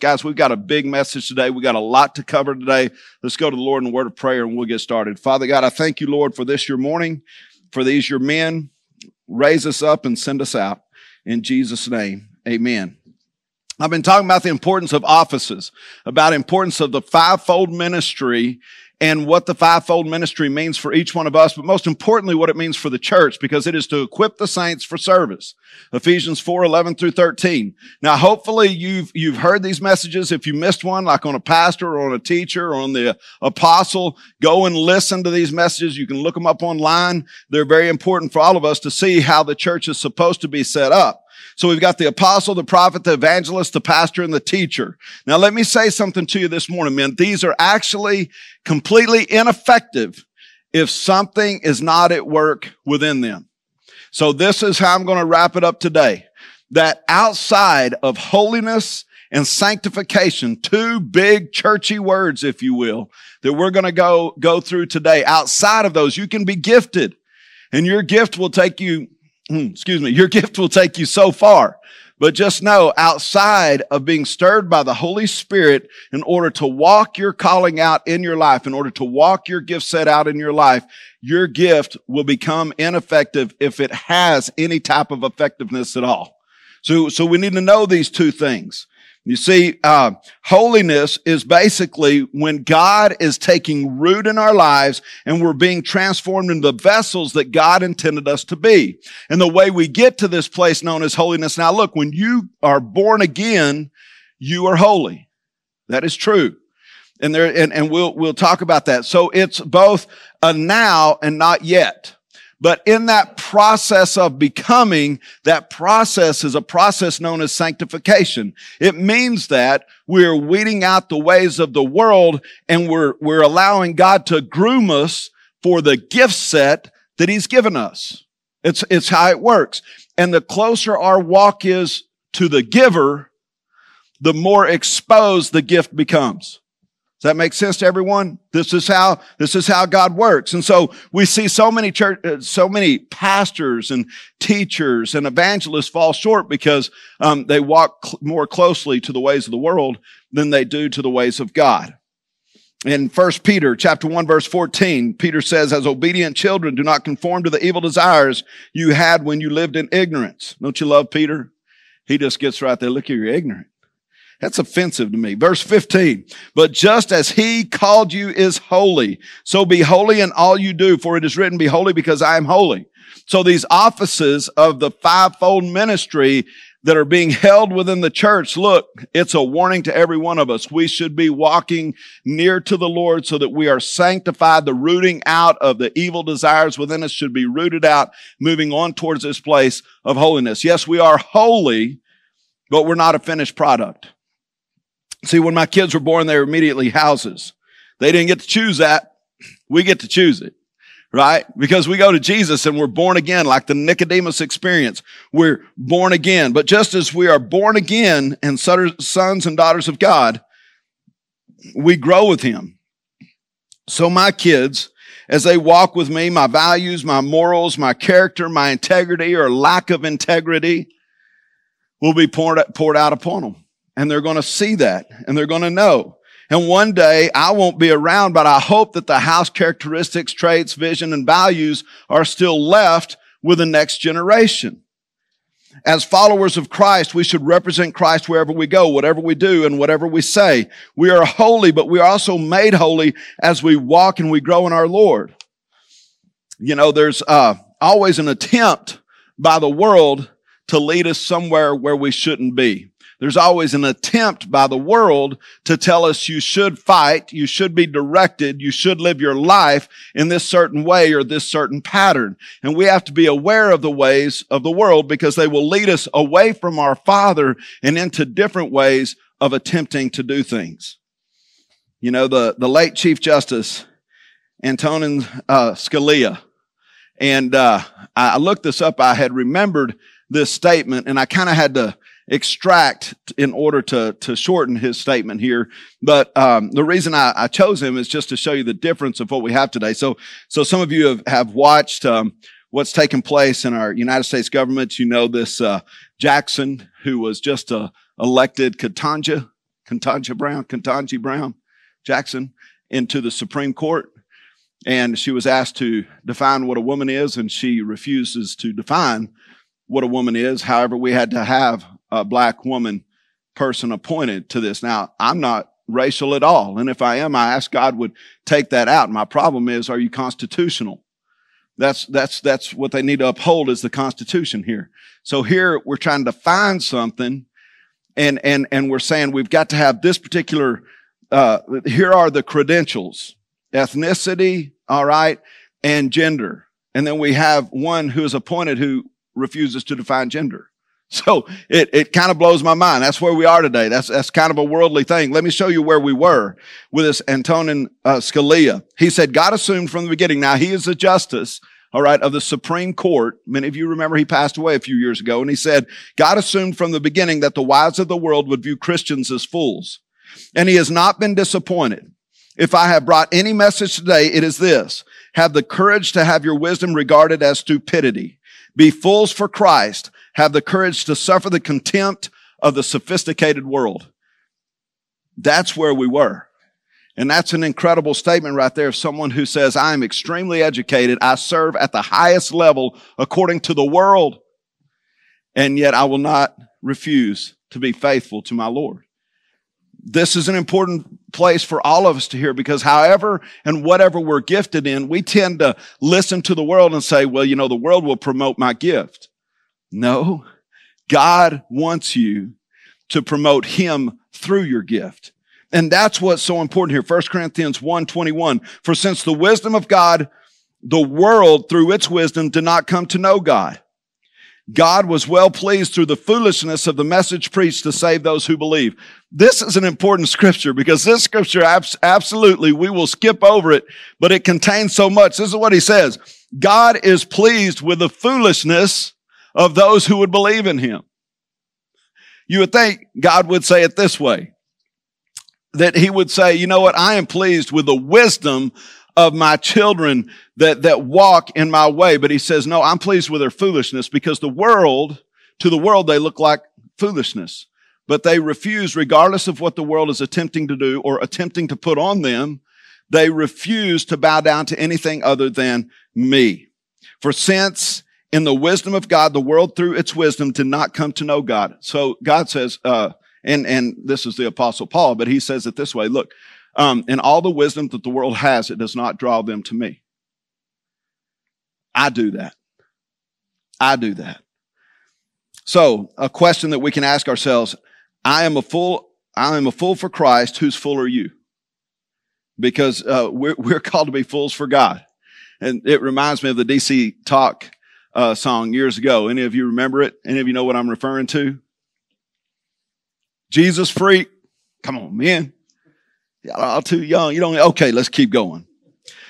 Guys, we've got a big message today. We got a lot to cover today. Let's go to the Lord in a word of prayer and we'll get started. Father God, I thank you, Lord, for this your morning, for these your men. Raise us up and send us out. In Jesus' name, amen. I've been talking about the importance of offices, about importance of the fivefold ministry and what the fivefold ministry means for each one of us, but most importantly, what it means for the church, because it is to equip the saints for service. Ephesians 4, 11 through 13. Now, hopefully you've, you've heard these messages. If you missed one, like on a pastor or on a teacher or on the apostle, go and listen to these messages. You can look them up online. They're very important for all of us to see how the church is supposed to be set up. So we've got the apostle, the prophet, the evangelist, the pastor, and the teacher. Now let me say something to you this morning, man. These are actually completely ineffective if something is not at work within them. So this is how I'm going to wrap it up today. That outside of holiness and sanctification, two big churchy words, if you will, that we're going to go, go through today. Outside of those, you can be gifted and your gift will take you Hmm, excuse me, your gift will take you so far. But just know outside of being stirred by the Holy Spirit in order to walk your calling out in your life, in order to walk your gift set out in your life, your gift will become ineffective if it has any type of effectiveness at all. So, so we need to know these two things. You see, uh, holiness is basically when God is taking root in our lives and we're being transformed into the vessels that God intended us to be. And the way we get to this place known as holiness. Now look, when you are born again, you are holy. That is true. And there, and, and we'll, we'll talk about that. So it's both a now and not yet. But in that process of becoming, that process is a process known as sanctification. It means that we're weeding out the ways of the world and we're, we're allowing God to groom us for the gift set that he's given us. It's, it's how it works. And the closer our walk is to the giver, the more exposed the gift becomes. Does that make sense to everyone? This is how, this is how God works. And so we see so many church, uh, so many pastors and teachers and evangelists fall short because um, they walk cl- more closely to the ways of the world than they do to the ways of God. In 1 Peter chapter 1 verse 14, Peter says, as obedient children, do not conform to the evil desires you had when you lived in ignorance. Don't you love Peter? He just gets right there. Look, here, you're ignorant. That's offensive to me. Verse 15. But just as he called you is holy, so be holy in all you do, for it is written, be holy because I am holy. So these offices of the fivefold ministry that are being held within the church, look, it's a warning to every one of us. We should be walking near to the Lord so that we are sanctified. The rooting out of the evil desires within us should be rooted out, moving on towards this place of holiness. Yes, we are holy, but we're not a finished product. See, when my kids were born, they were immediately houses. They didn't get to choose that. We get to choose it, right? Because we go to Jesus and we're born again, like the Nicodemus experience. We're born again. But just as we are born again and sons and daughters of God, we grow with Him. So my kids, as they walk with me, my values, my morals, my character, my integrity or lack of integrity will be poured, poured out upon them and they're going to see that and they're going to know. And one day I won't be around, but I hope that the house characteristics, traits, vision, and values are still left with the next generation. As followers of Christ, we should represent Christ wherever we go, whatever we do, and whatever we say. We are holy, but we are also made holy as we walk and we grow in our Lord. You know, there's uh, always an attempt by the world to lead us somewhere where we shouldn't be. There's always an attempt by the world to tell us you should fight, you should be directed, you should live your life in this certain way or this certain pattern. And we have to be aware of the ways of the world because they will lead us away from our Father and into different ways of attempting to do things. You know, the, the late Chief Justice, Antonin uh, Scalia, and uh, I looked this up. I had remembered this statement and I kind of had to extract in order to, to shorten his statement here. But um, the reason I, I, chose him is just to show you the difference of what we have today. So, so some of you have, have watched um, what's taken place in our United States government. You know this uh, Jackson, who was just uh, elected Ketanji, Ketanji Brown, Ketanji Brown Jackson into the Supreme Court. And she was asked to define what a woman is, and she refuses to define what a woman is. However, we had to have a black woman person appointed to this. Now, I'm not racial at all. And if I am, I ask God would take that out. My problem is, are you constitutional? That's, that's, that's what they need to uphold is the Constitution here. So here we're trying to find something and, and, and we're saying we've got to have this particular, uh, here are the credentials, ethnicity, all right, and gender. And then we have one who is appointed who refuses to define gender. So it, it kind of blows my mind. That's where we are today. That's, that's kind of a worldly thing. Let me show you where we were with this Antonin uh, Scalia. He said, God assumed from the beginning. Now he is a justice, all right, of the Supreme Court. Many of you remember he passed away a few years ago and he said, God assumed from the beginning that the wise of the world would view Christians as fools. And he has not been disappointed. If I have brought any message today, it is this. Have the courage to have your wisdom regarded as stupidity. Be fools for Christ have the courage to suffer the contempt of the sophisticated world. That's where we were. And that's an incredible statement right there of someone who says, I am extremely educated. I serve at the highest level according to the world. And yet I will not refuse to be faithful to my Lord. This is an important place for all of us to hear because however and whatever we're gifted in, we tend to listen to the world and say, well, you know, the world will promote my gift. No, God wants you to promote him through your gift. And that's what's so important here. 1 Corinthians 1 21. For since the wisdom of God, the world through its wisdom did not come to know God. God was well pleased through the foolishness of the message preached to save those who believe. This is an important scripture because this scripture, absolutely, we will skip over it, but it contains so much. This is what he says. God is pleased with the foolishness of those who would believe in him. You would think God would say it this way. That he would say, you know what? I am pleased with the wisdom of my children that, that walk in my way. But he says, no, I'm pleased with their foolishness because the world, to the world, they look like foolishness. But they refuse, regardless of what the world is attempting to do or attempting to put on them, they refuse to bow down to anything other than me. For since in the wisdom of God, the world through its wisdom did not come to know God. So God says, uh, and, and this is the apostle Paul, but he says it this way, look, um, in all the wisdom that the world has, it does not draw them to me. I do that. I do that. So a question that we can ask ourselves, I am a fool, I am a fool for Christ. Whose fool are you? Because, uh, we're, we're called to be fools for God. And it reminds me of the DC talk uh, song years ago. Any of you remember it? Any of you know what I'm referring to? Jesus freak. Come on, man. Y'all all too young. You don't, okay, let's keep going.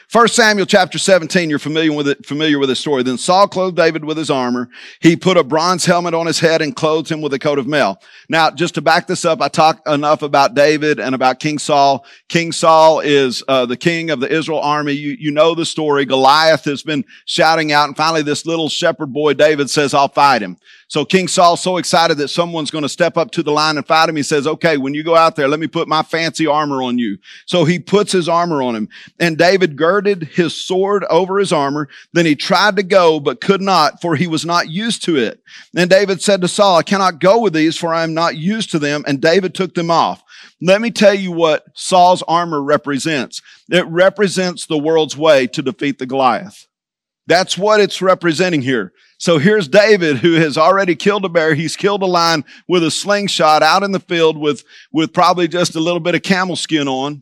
First Samuel chapter 17, you're familiar with it, familiar with the story. Then Saul clothed David with his armor. He put a bronze helmet on his head and clothed him with a coat of mail. Now, just to back this up, I talked enough about David and about King Saul. King Saul is uh, the king of the Israel army. You, you know the story. Goliath has been shouting out, and finally this little shepherd boy David says, "I'll fight him." So King Saul's so excited that someone's going to step up to the line and fight him. He says, okay, when you go out there, let me put my fancy armor on you. So he puts his armor on him and David girded his sword over his armor. Then he tried to go, but could not for he was not used to it. And David said to Saul, I cannot go with these for I am not used to them. And David took them off. Let me tell you what Saul's armor represents. It represents the world's way to defeat the Goliath. That's what it's representing here. So here's David who has already killed a bear. He's killed a lion with a slingshot out in the field with, with probably just a little bit of camel skin on.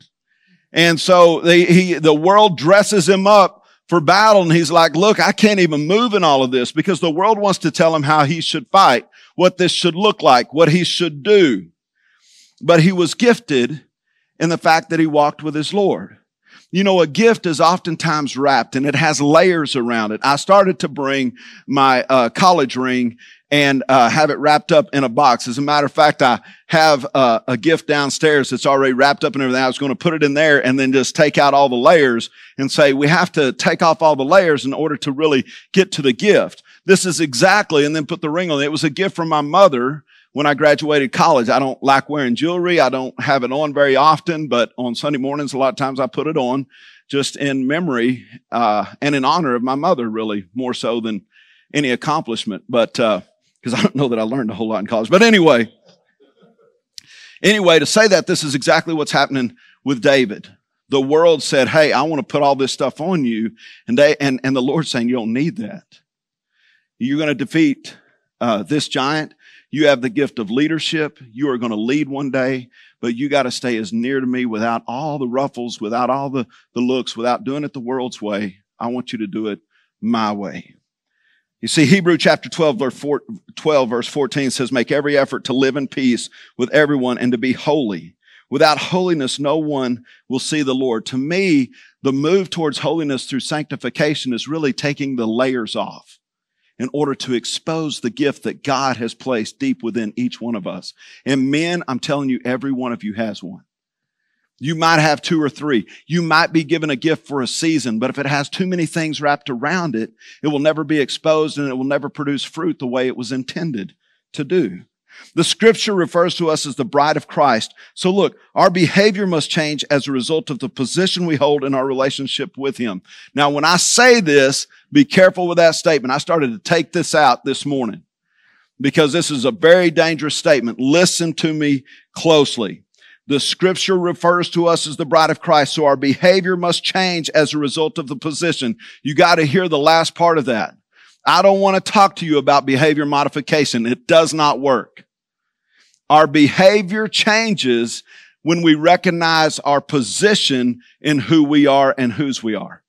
And so they, he, the world dresses him up for battle. And he's like, look, I can't even move in all of this because the world wants to tell him how he should fight, what this should look like, what he should do. But he was gifted in the fact that he walked with his Lord. You know, a gift is oftentimes wrapped and it has layers around it. I started to bring my uh, college ring and uh, have it wrapped up in a box. As a matter of fact, I have uh, a gift downstairs that's already wrapped up and everything. I was going to put it in there and then just take out all the layers and say, we have to take off all the layers in order to really get to the gift. This is exactly, and then put the ring on it. It was a gift from my mother when I graduated college. I don't like wearing jewelry. I don't have it on very often, but on Sunday mornings, a lot of times I put it on just in memory uh, and in honor of my mother, really more so than any accomplishment. But because uh, I don't know that I learned a whole lot in college. But anyway, anyway, to say that this is exactly what's happening with David. The world said, "Hey, I want to put all this stuff on you," and they and and the Lord's saying, "You don't need that. You're going to defeat uh, this giant." You have the gift of leadership. You are going to lead one day but you got to stay as near to me without all the ruffles, without all the, the looks, without doing it the world's way. I want you to do it my way. You see, Hebrew chapter 12, verse 12, verse 14 says, make every effort to live in peace with everyone and to be holy. Without holiness, no one will see the Lord. To me, the move towards holiness through sanctification is really taking the layers off in order to expose the gift that God has placed deep within each one of us. And men, I'm telling you, every one of you has one. You might have two or three. You might be given a gift for a season, but if it has too many things wrapped around it, it will never be exposed and it will never produce fruit the way it was intended to do. The scripture refers to us as the bride of Christ. So look, our behavior must change as a result of the position we hold in our relationship with Him. Now, when I say this, be careful with that statement. I started to take this out this morning because this is a very dangerous statement. Listen to me closely. The scripture refers to us as the bride of Christ, so our behavior must change as a result of the position. You got to hear the last part of that. I don't want to talk to you about behavior modification. It does not work. Our behavior changes when we recognize our position in who we are and whose we are.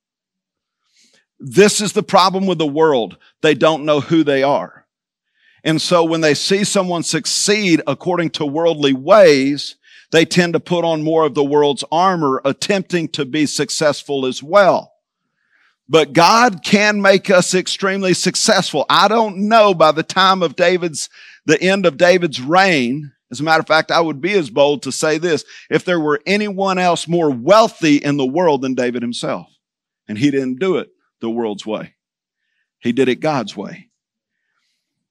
This is the problem with the world. They don't know who they are. And so when they see someone succeed according to worldly ways, they tend to put on more of the world's armor, attempting to be successful as well. But God can make us extremely successful. I don't know by the time of David's the end of David's reign. As a matter of fact, I would be as bold to say this if there were anyone else more wealthy in the world than David himself. And he didn't do it the world's way, he did it God's way.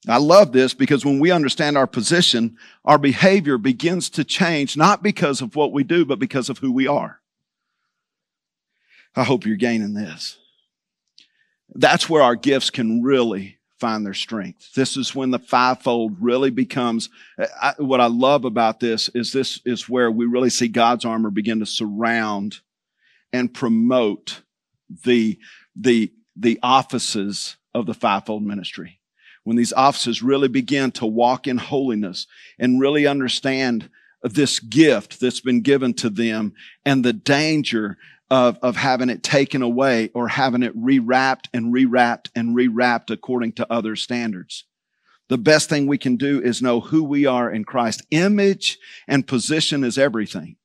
I love this because when we understand our position, our behavior begins to change, not because of what we do, but because of who we are. I hope you're gaining this. That's where our gifts can really find their strength. This is when the fivefold really becomes I, what I love about this is this is where we really see God's armor begin to surround and promote the the the offices of the fivefold ministry. When these offices really begin to walk in holiness and really understand this gift that's been given to them and the danger of, of having it taken away or having it rewrapped and rewrapped and rewrapped according to other standards. The best thing we can do is know who we are in Christ. Image and position is everything.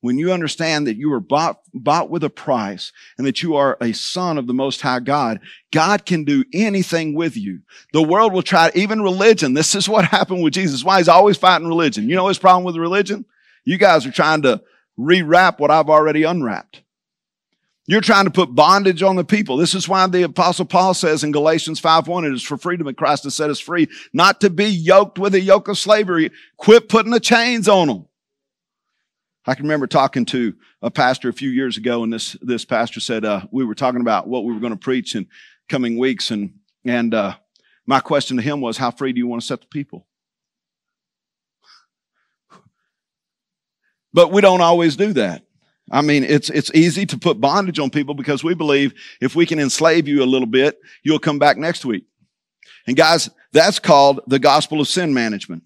When you understand that you were bought, bought with a price and that you are a son of the most high God, God can do anything with you. The world will try, even religion. This is what happened with Jesus. Why he's always fighting religion. You know his problem with religion? You guys are trying to rewrap what I've already unwrapped. You're trying to put bondage on the people. This is why the apostle Paul says in Galatians 5:1, it is for freedom that Christ has set us free, not to be yoked with a yoke of slavery. Quit putting the chains on them. I can remember talking to a pastor a few years ago, and this, this pastor said, uh, we were talking about what we were going to preach in coming weeks. And, and, uh, my question to him was, how free do you want to set the people? But we don't always do that. I mean, it's, it's easy to put bondage on people because we believe if we can enslave you a little bit, you'll come back next week. And guys, that's called the gospel of sin management.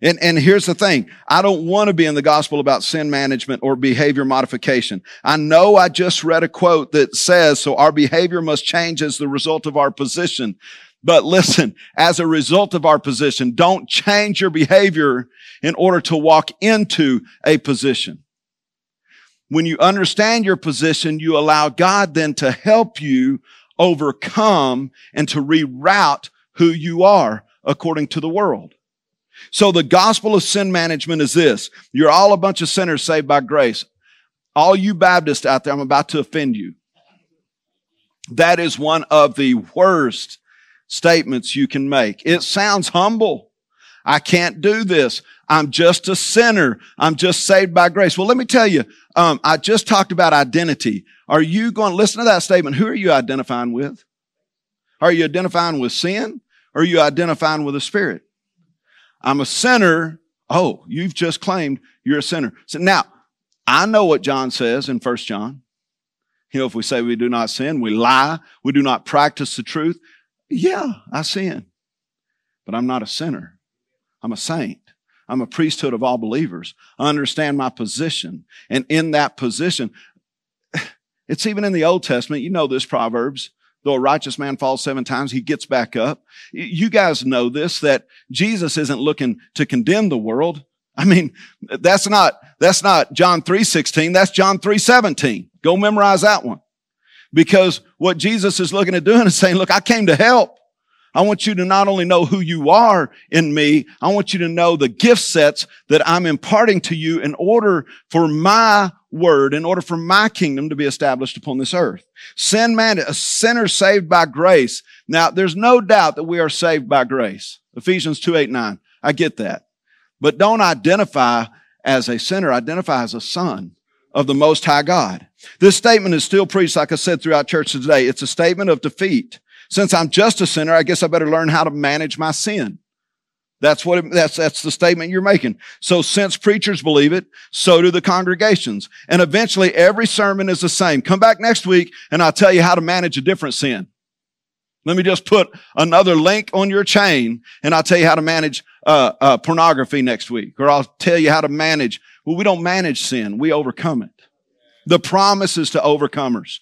And, and here's the thing. I don't want to be in the gospel about sin management or behavior modification. I know I just read a quote that says, so our behavior must change as the result of our position. But listen, as a result of our position, don't change your behavior in order to walk into a position. When you understand your position, you allow God then to help you overcome and to reroute who you are according to the world. So the gospel of sin management is this. You're all a bunch of sinners saved by grace. All you Baptists out there, I'm about to offend you. That is one of the worst statements you can make. It sounds humble. I can't do this. I'm just a sinner. I'm just saved by grace. Well, let me tell you, um, I just talked about identity. Are you going to listen to that statement? Who are you identifying with? Are you identifying with sin or are you identifying with the Spirit? I'm a sinner. Oh, you've just claimed you're a sinner. So now, I know what John says in First John. You know, if we say we do not sin, we lie, we do not practice the truth. Yeah, I sin. But I'm not a sinner. I'm a saint. I'm a priesthood of all believers. I understand my position. And in that position, it's even in the Old Testament. You know this Proverbs. Though a righteous man falls seven times, he gets back up. You guys know this, that Jesus isn't looking to condemn the world. I mean, that's not, that's not John 3.16. That's John 3.17. Go memorize that one. Because what Jesus is looking at doing is saying, look, I came to help. I want you to not only know who you are in me, I want you to know the gift sets that I'm imparting to you in order for my word, in order for my kingdom to be established upon this earth. Sin man, a sinner saved by grace. Now, there's no doubt that we are saved by grace. Ephesians 2, 8, 9. I get that. But don't identify as a sinner, identify as a son of the Most High God. This statement is still preached, like I said, throughout church today. It's a statement of defeat. Since I'm just a sinner, I guess I better learn how to manage my sin. That's what, it, that's, that's the statement you're making. So since preachers believe it, so do the congregations. And eventually every sermon is the same. Come back next week and I'll tell you how to manage a different sin. Let me just put another link on your chain and I'll tell you how to manage uh, uh, pornography next week. Or I'll tell you how to manage. Well, we don't manage sin. We overcome it. The promise is to overcomers.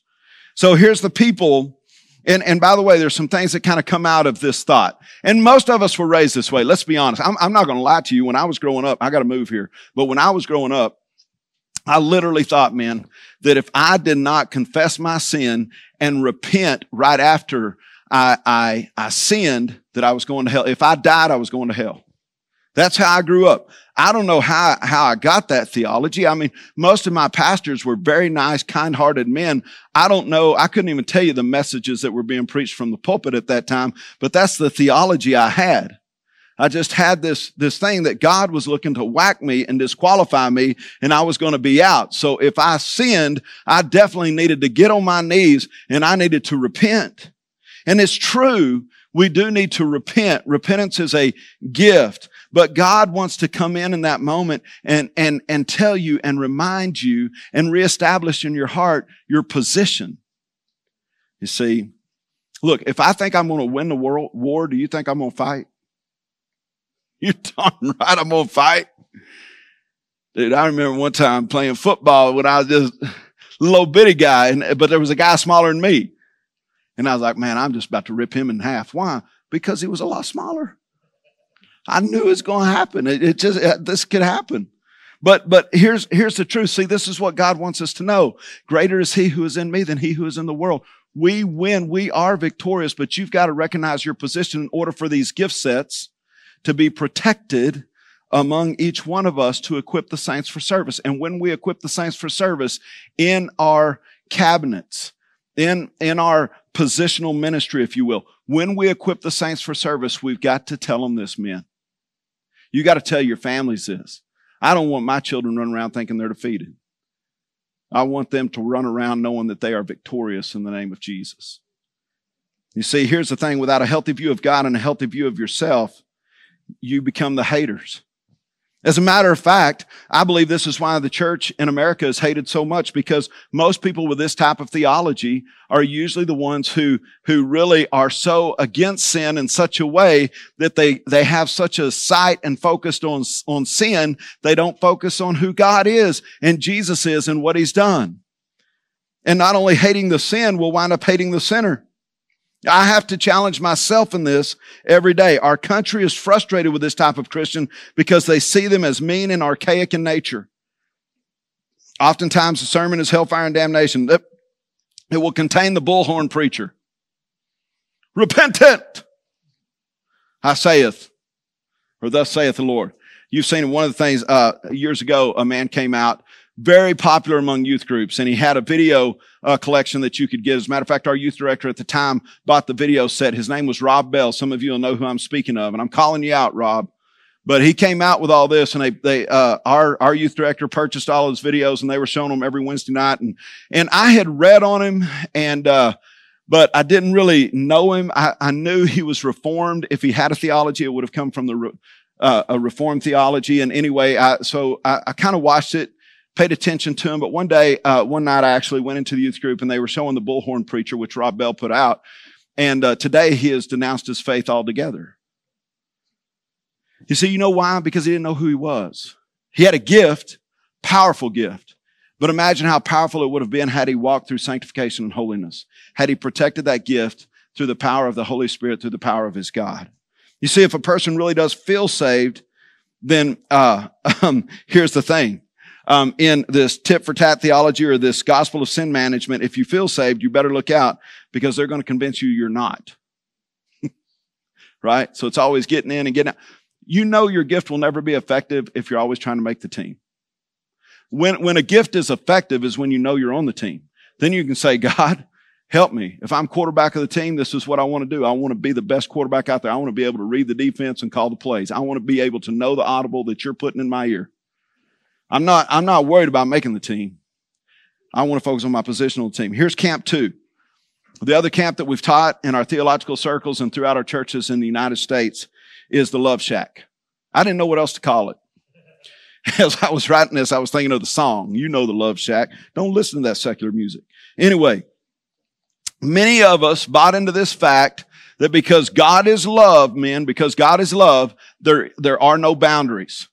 So here's the people and, and by the way, there's some things that kind of come out of this thought. And most of us were raised this way. Let's be honest. I'm, I'm not going to lie to you. When I was growing up, I got to move here. But when I was growing up, I literally thought, man, that if I did not confess my sin and repent right after I, I, I sinned, that I was going to hell. If I died, I was going to hell. That's how I grew up. I don't know how, how I got that theology. I mean, most of my pastors were very nice, kind-hearted men. I don't know. I couldn't even tell you the messages that were being preached from the pulpit at that time, but that's the theology I had. I just had this, this thing that God was looking to whack me and disqualify me and I was going to be out. So if I sinned, I definitely needed to get on my knees and I needed to repent. And it's true. We do need to repent. Repentance is a gift. But God wants to come in in that moment and, and, and tell you and remind you and reestablish in your heart your position. You see, look, if I think I'm going to win the world war, do you think I'm going to fight? You're darn right I'm going to fight. Dude, I remember one time playing football when I was just a little bitty guy, and, but there was a guy smaller than me. And I was like, man, I'm just about to rip him in half. Why? Because he was a lot smaller. I knew it was going to happen. It, it just, it, this could happen. But, but here's, here's the truth. See, this is what God wants us to know. Greater is he who is in me than he who is in the world. We win. We are victorious, but you've got to recognize your position in order for these gift sets to be protected among each one of us to equip the saints for service. And when we equip the saints for service in our cabinets, in, in our positional ministry, if you will, when we equip the saints for service, we've got to tell them this, men. You got to tell your families this. I don't want my children running around thinking they're defeated. I want them to run around knowing that they are victorious in the name of Jesus. You see, here's the thing without a healthy view of God and a healthy view of yourself, you become the haters. As a matter of fact, I believe this is why the church in America is hated so much because most people with this type of theology are usually the ones who, who really are so against sin in such a way that they, they have such a sight and focused on, on sin, they don't focus on who God is and Jesus is and what he's done. And not only hating the sin, will wind up hating the sinner. I have to challenge myself in this every day. Our country is frustrated with this type of Christian because they see them as mean and archaic in nature. Oftentimes the sermon is hellfire and damnation. It will contain the bullhorn preacher. Repentant, I saith, or thus saith the Lord. You've seen one of the things, uh, years ago, a man came out very popular among youth groups. And he had a video uh, collection that you could get. As a matter of fact, our youth director at the time bought the video set. His name was Rob Bell. Some of you will know who I'm speaking of. And I'm calling you out, Rob. But he came out with all this and they, they, uh, our, our youth director purchased all his videos and they were showing them every Wednesday night. And, and I had read on him and, uh, but I didn't really know him. I, I, knew he was reformed. If he had a theology, it would have come from the, uh, a reformed theology. And anyway, I, so I, I kind of watched it, paid attention to him. But one day, uh, one night I actually went into the youth group and they were showing the bullhorn preacher, which Rob Bell put out. And, uh, today he has denounced his faith altogether. You see, you know why? Because he didn't know who he was. He had a gift, powerful gift. But imagine how powerful it would have been had he walked through sanctification and holiness, had he protected that gift through the power of the Holy Spirit, through the power of his God. You see, if a person really does feel saved, then uh, um, here's the thing. Um, in this tit for tat theology or this gospel of sin management, if you feel saved, you better look out because they're going to convince you you're not. right? So it's always getting in and getting out. You know your gift will never be effective if you're always trying to make the team. When, when a gift is effective is when you know you're on the team. Then you can say, God, help me. If I'm quarterback of the team, this is what I want to do. I want to be the best quarterback out there. I want to be able to read the defense and call the plays. I want to be able to know the audible that you're putting in my ear. I'm not, I'm not worried about making the team. I want to focus on my positional team. Here's camp two. The other camp that we've taught in our theological circles and throughout our churches in the United States is the Love Shack. I didn't know what else to call it. As I was writing this, I was thinking of the song. You know the Love Shack. Don't listen to that secular music. Anyway, many of us bought into this fact that because God is love, men, because God is love, there, there are no boundaries.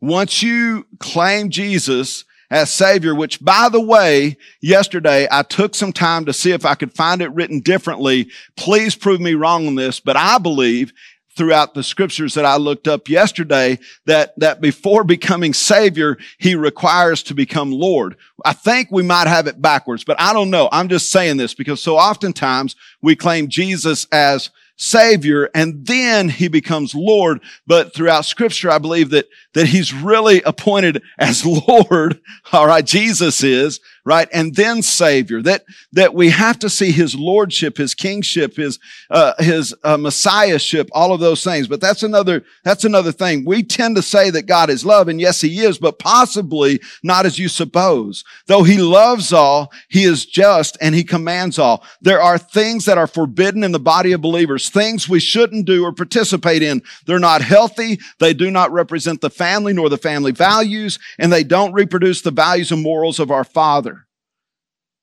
Once you claim Jesus as Savior, which by the way, yesterday I took some time to see if I could find it written differently. Please prove me wrong on this, but I believe throughout the scriptures that I looked up yesterday that, that before becoming savior, he requires to become Lord. I think we might have it backwards, but I don't know. I'm just saying this because so oftentimes we claim Jesus as Savior, and then he becomes Lord. But throughout scripture, I believe that, that he's really appointed as Lord. All right. Jesus is, right? And then Savior. That, that we have to see his Lordship, his kingship, his, uh, his uh, Messiahship, all of those things. But that's another, that's another thing. We tend to say that God is love, and yes, he is, but possibly not as you suppose. Though he loves all, he is just and he commands all. There are things that are forbidden in the body of believers things we shouldn't do or participate in. They're not healthy. They do not represent the family nor the family values, and they don't reproduce the values and morals of our Father.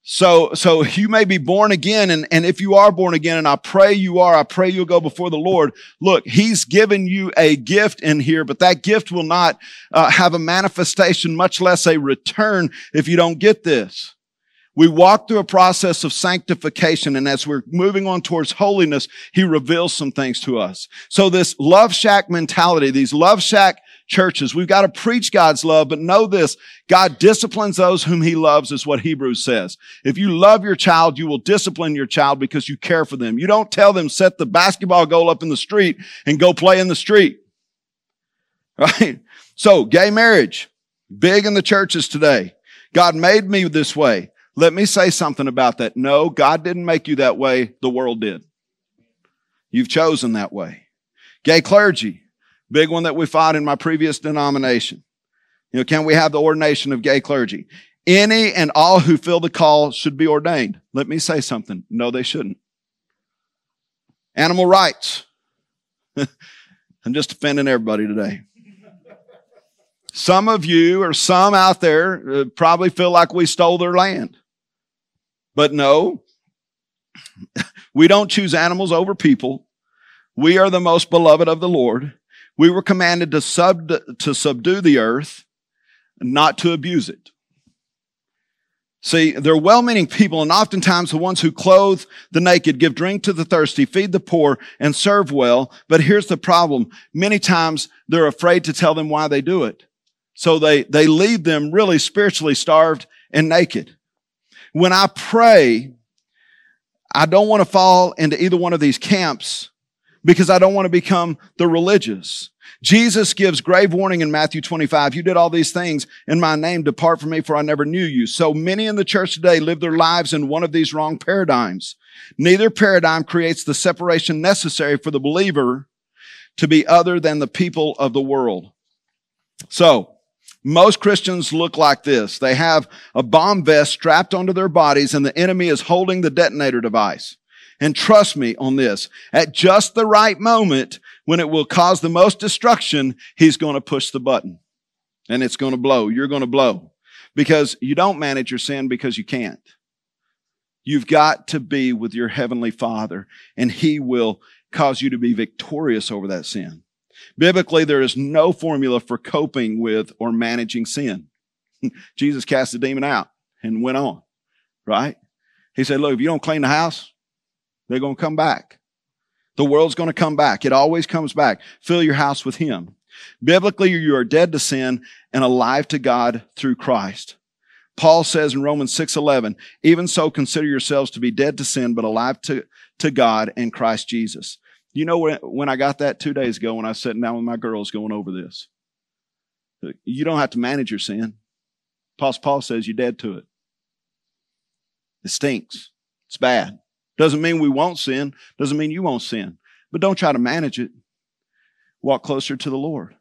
So, so you may be born again, and, and if you are born again, and I pray you are, I pray you'll go before the Lord. Look, He's given you a gift in here, but that gift will not uh, have a manifestation, much less a return if you don't get this. We walk through a process of sanctification, and as we're moving on towards holiness, He reveals some things to us. So this love shack mentality, these love shack churches, we've got to preach God's love, but know this, God disciplines those whom He loves is what Hebrews says. If you love your child, you will discipline your child because you care for them. You don't tell them, set the basketball goal up in the street and go play in the street. Right? So, gay marriage, big in the churches today. God made me this way. Let me say something about that. No, God didn't make you that way. The world did. You've chosen that way. Gay clergy, big one that we fought in my previous denomination. You know, can we have the ordination of gay clergy? Any and all who fill the call should be ordained. Let me say something. No, they shouldn't. Animal rights. I'm just offending everybody today. Some of you or some out there uh, probably feel like we stole their land. But no, we don't choose animals over people. We are the most beloved of the Lord. We were commanded to, sub, to subdue the earth, not to abuse it. See, they're well-meaning people, and oftentimes the ones who clothe the naked, give drink to the thirsty, feed the poor, and serve well. But here's the problem. Many times they're afraid to tell them why they do it. So they, they leave them really spiritually starved and naked. When I pray, I don't want to fall into either one of these camps because I don't want to become the religious. Jesus gives grave warning in Matthew 25. You did all these things in my name. Depart from me for I never knew you. So many in the church today live their lives in one of these wrong paradigms. Neither paradigm creates the separation necessary for the believer to be other than the people of the world. So, most Christians look like this. They have a bomb vest strapped onto their bodies and the enemy is holding the detonator device. And trust me on this, at just the right moment, when it will cause the most destruction, he's going to push the button and it's going to blow. You're going to blow because you don't manage your sin because you can't. You've got to be with your heavenly father and he will cause you to be victorious over that sin. Biblically, there is no formula for coping with or managing sin. Jesus cast the demon out and went on, right? He said, look, if you don't clean the house, they're going to come back. The world's going to come back. It always comes back. Fill your house with Him. Biblically, you are dead to sin and alive to God through Christ. Paul says in Romans 6:11, even so consider yourselves to be dead to sin but alive to, to God in Christ Jesus. You know when, when I got that two days ago when I was sitting down with my girls going over this? You don't have to manage your sin. Paul says you're dead to it. It stinks. It's bad. Doesn't mean we won't sin. Doesn't mean you won't sin. But don't try to manage it. Walk closer to the Lord.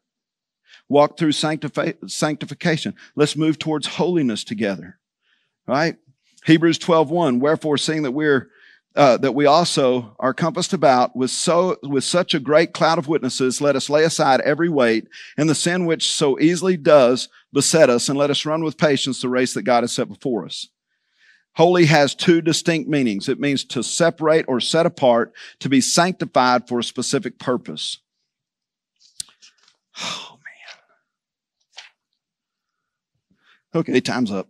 Walk through sanctification. Let's move towards holiness together. Right? Hebrews 12, 1. Wherefore, seeing that we're uh, that we also are compassed about with so with such a great cloud of witnesses let us lay aside every weight and the sin which so easily does beset us and let us run with patience the race that god has set before us holy has two distinct meanings it means to separate or set apart to be sanctified for a specific purpose oh man okay time's up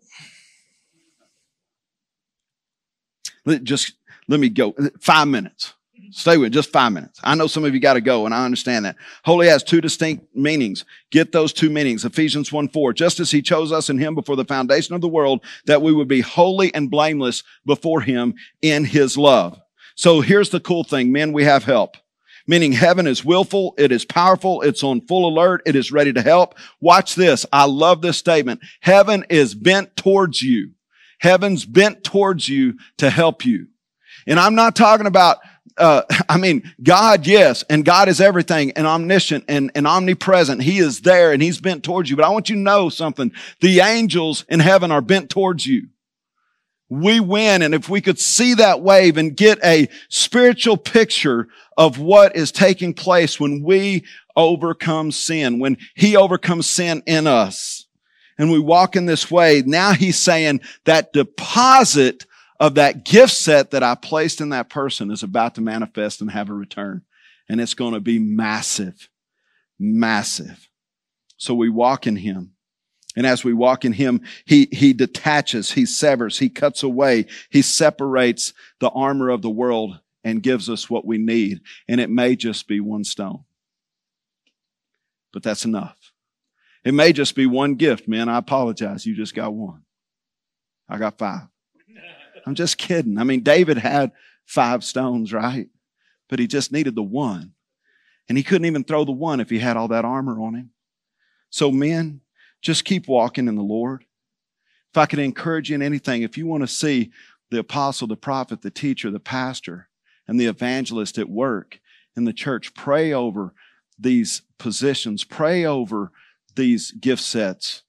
just let me go. Five minutes. Stay with just five minutes. I know some of you got to go and I understand that. Holy has two distinct meanings. Get those two meanings. Ephesians 1 4. Just as he chose us in him before the foundation of the world, that we would be holy and blameless before him in his love. So here's the cool thing. Men, we have help. Meaning heaven is willful. It is powerful. It's on full alert. It is ready to help. Watch this. I love this statement. Heaven is bent towards you. Heaven's bent towards you to help you. And I'm not talking about, uh, I mean, God, yes, and God is everything and omniscient and, and omnipresent. He is there and He's bent towards you. But I want you to know something. The angels in heaven are bent towards you. We win. And if we could see that wave and get a spiritual picture of what is taking place when we overcome sin, when He overcomes sin in us, and we walk in this way, now He's saying that deposit of that gift set that I placed in that person is about to manifest and have a return. And it's going to be massive, massive. So we walk in him. And as we walk in him, he, he detaches, he severs, he cuts away, he separates the armor of the world and gives us what we need. And it may just be one stone. But that's enough. It may just be one gift, man. I apologize. You just got one. I got five. I'm just kidding. I mean, David had five stones, right? But he just needed the one. And he couldn't even throw the one if he had all that armor on him. So, men, just keep walking in the Lord. If I could encourage you in anything, if you want to see the apostle, the prophet, the teacher, the pastor, and the evangelist at work in the church, pray over these positions, pray over these gift sets,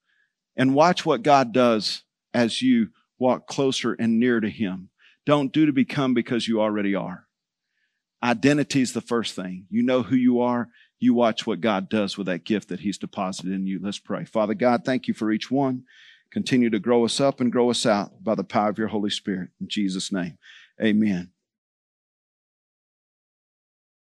and watch what God does as you walk closer and near to Him. Don't do to become because you already are. Identity is the first thing. You know who you are. You watch what God does with that gift that He's deposited in you. Let's pray. Father God, thank you for each one. Continue to grow us up and grow us out by the power of your Holy Spirit. In Jesus' name, amen.